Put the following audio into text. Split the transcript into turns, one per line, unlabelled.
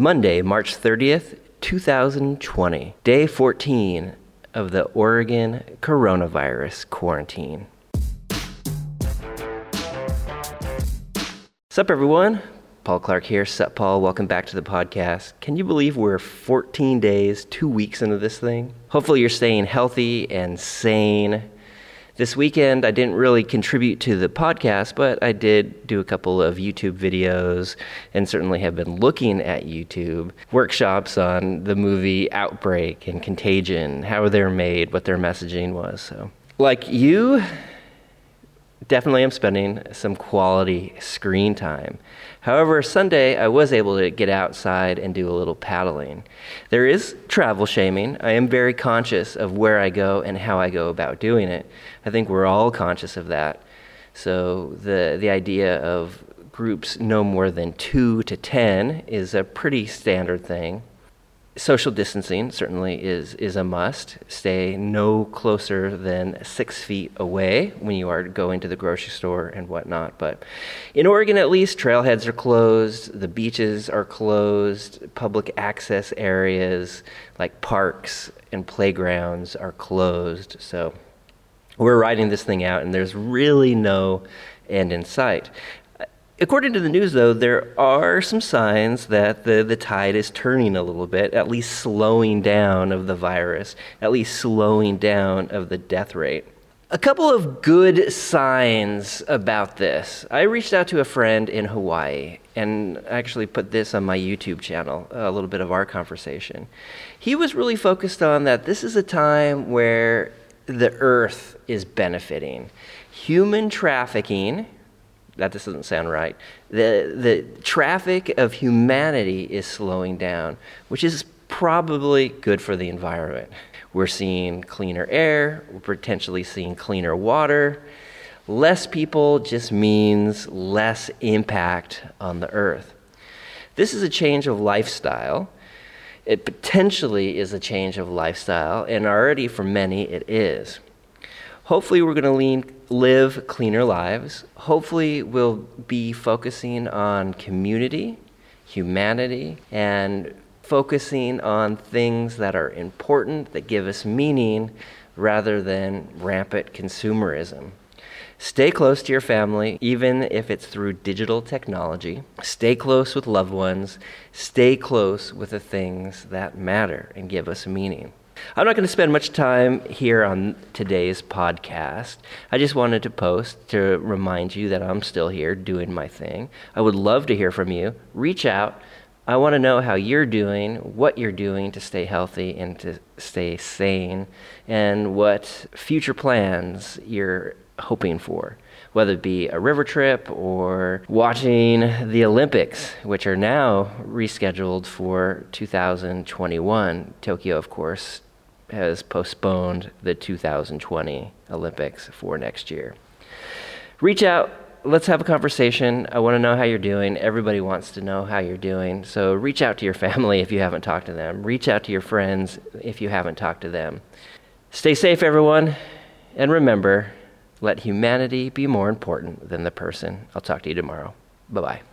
Monday, March 30th, 2020, day 14 of the Oregon coronavirus quarantine. Sup, everyone? Paul Clark here. Sup, Paul. Welcome back to the podcast. Can you believe we're 14 days, two weeks into this thing? Hopefully, you're staying healthy and sane. This weekend, I didn't really contribute to the podcast, but I did do a couple of YouTube videos and certainly have been looking at YouTube workshops on the movie Outbreak and Contagion, how they're made, what their messaging was. So, like you, definitely am spending some quality screen time. However, Sunday I was able to get outside and do a little paddling. There is travel shaming. I am very conscious of where I go and how I go about doing it. I think we're all conscious of that. So the the idea of groups no more than 2 to 10 is a pretty standard thing social distancing certainly is is a must. Stay no closer than six feet away when you are going to the grocery store and whatnot. But in Oregon, at least, trailheads are closed, the beaches are closed, public access areas like parks and playgrounds are closed. So we're riding this thing out, and there's really no end in sight. According to the news, though, there are some signs that the, the tide is turning a little bit, at least slowing down of the virus, at least slowing down of the death rate. A couple of good signs about this. I reached out to a friend in Hawaii and actually put this on my YouTube channel, uh, a little bit of our conversation. He was really focused on that this is a time where the earth is benefiting. Human trafficking, that just doesn't sound right. The, the traffic of humanity is slowing down, which is probably good for the environment. We're seeing cleaner air, we're potentially seeing cleaner water. Less people just means less impact on the earth. This is a change of lifestyle. It potentially is a change of lifestyle, and already for many it is. Hopefully, we're going to live cleaner lives. Hopefully, we'll be focusing on community, humanity, and focusing on things that are important, that give us meaning, rather than rampant consumerism. Stay close to your family, even if it's through digital technology. Stay close with loved ones. Stay close with the things that matter and give us meaning. I'm not going to spend much time here on today's podcast. I just wanted to post to remind you that I'm still here doing my thing. I would love to hear from you. Reach out. I want to know how you're doing, what you're doing to stay healthy and to stay sane, and what future plans you're hoping for whether it be a river trip or watching the Olympics, which are now rescheduled for 2021. Tokyo, of course, has postponed the 2020 Olympics for next year. Reach out. Let's have a conversation. I want to know how you're doing. Everybody wants to know how you're doing. So reach out to your family if you haven't talked to them. Reach out to your friends if you haven't talked to them. Stay safe, everyone. And remember, let humanity be more important than the person. I'll talk to you tomorrow. Bye bye.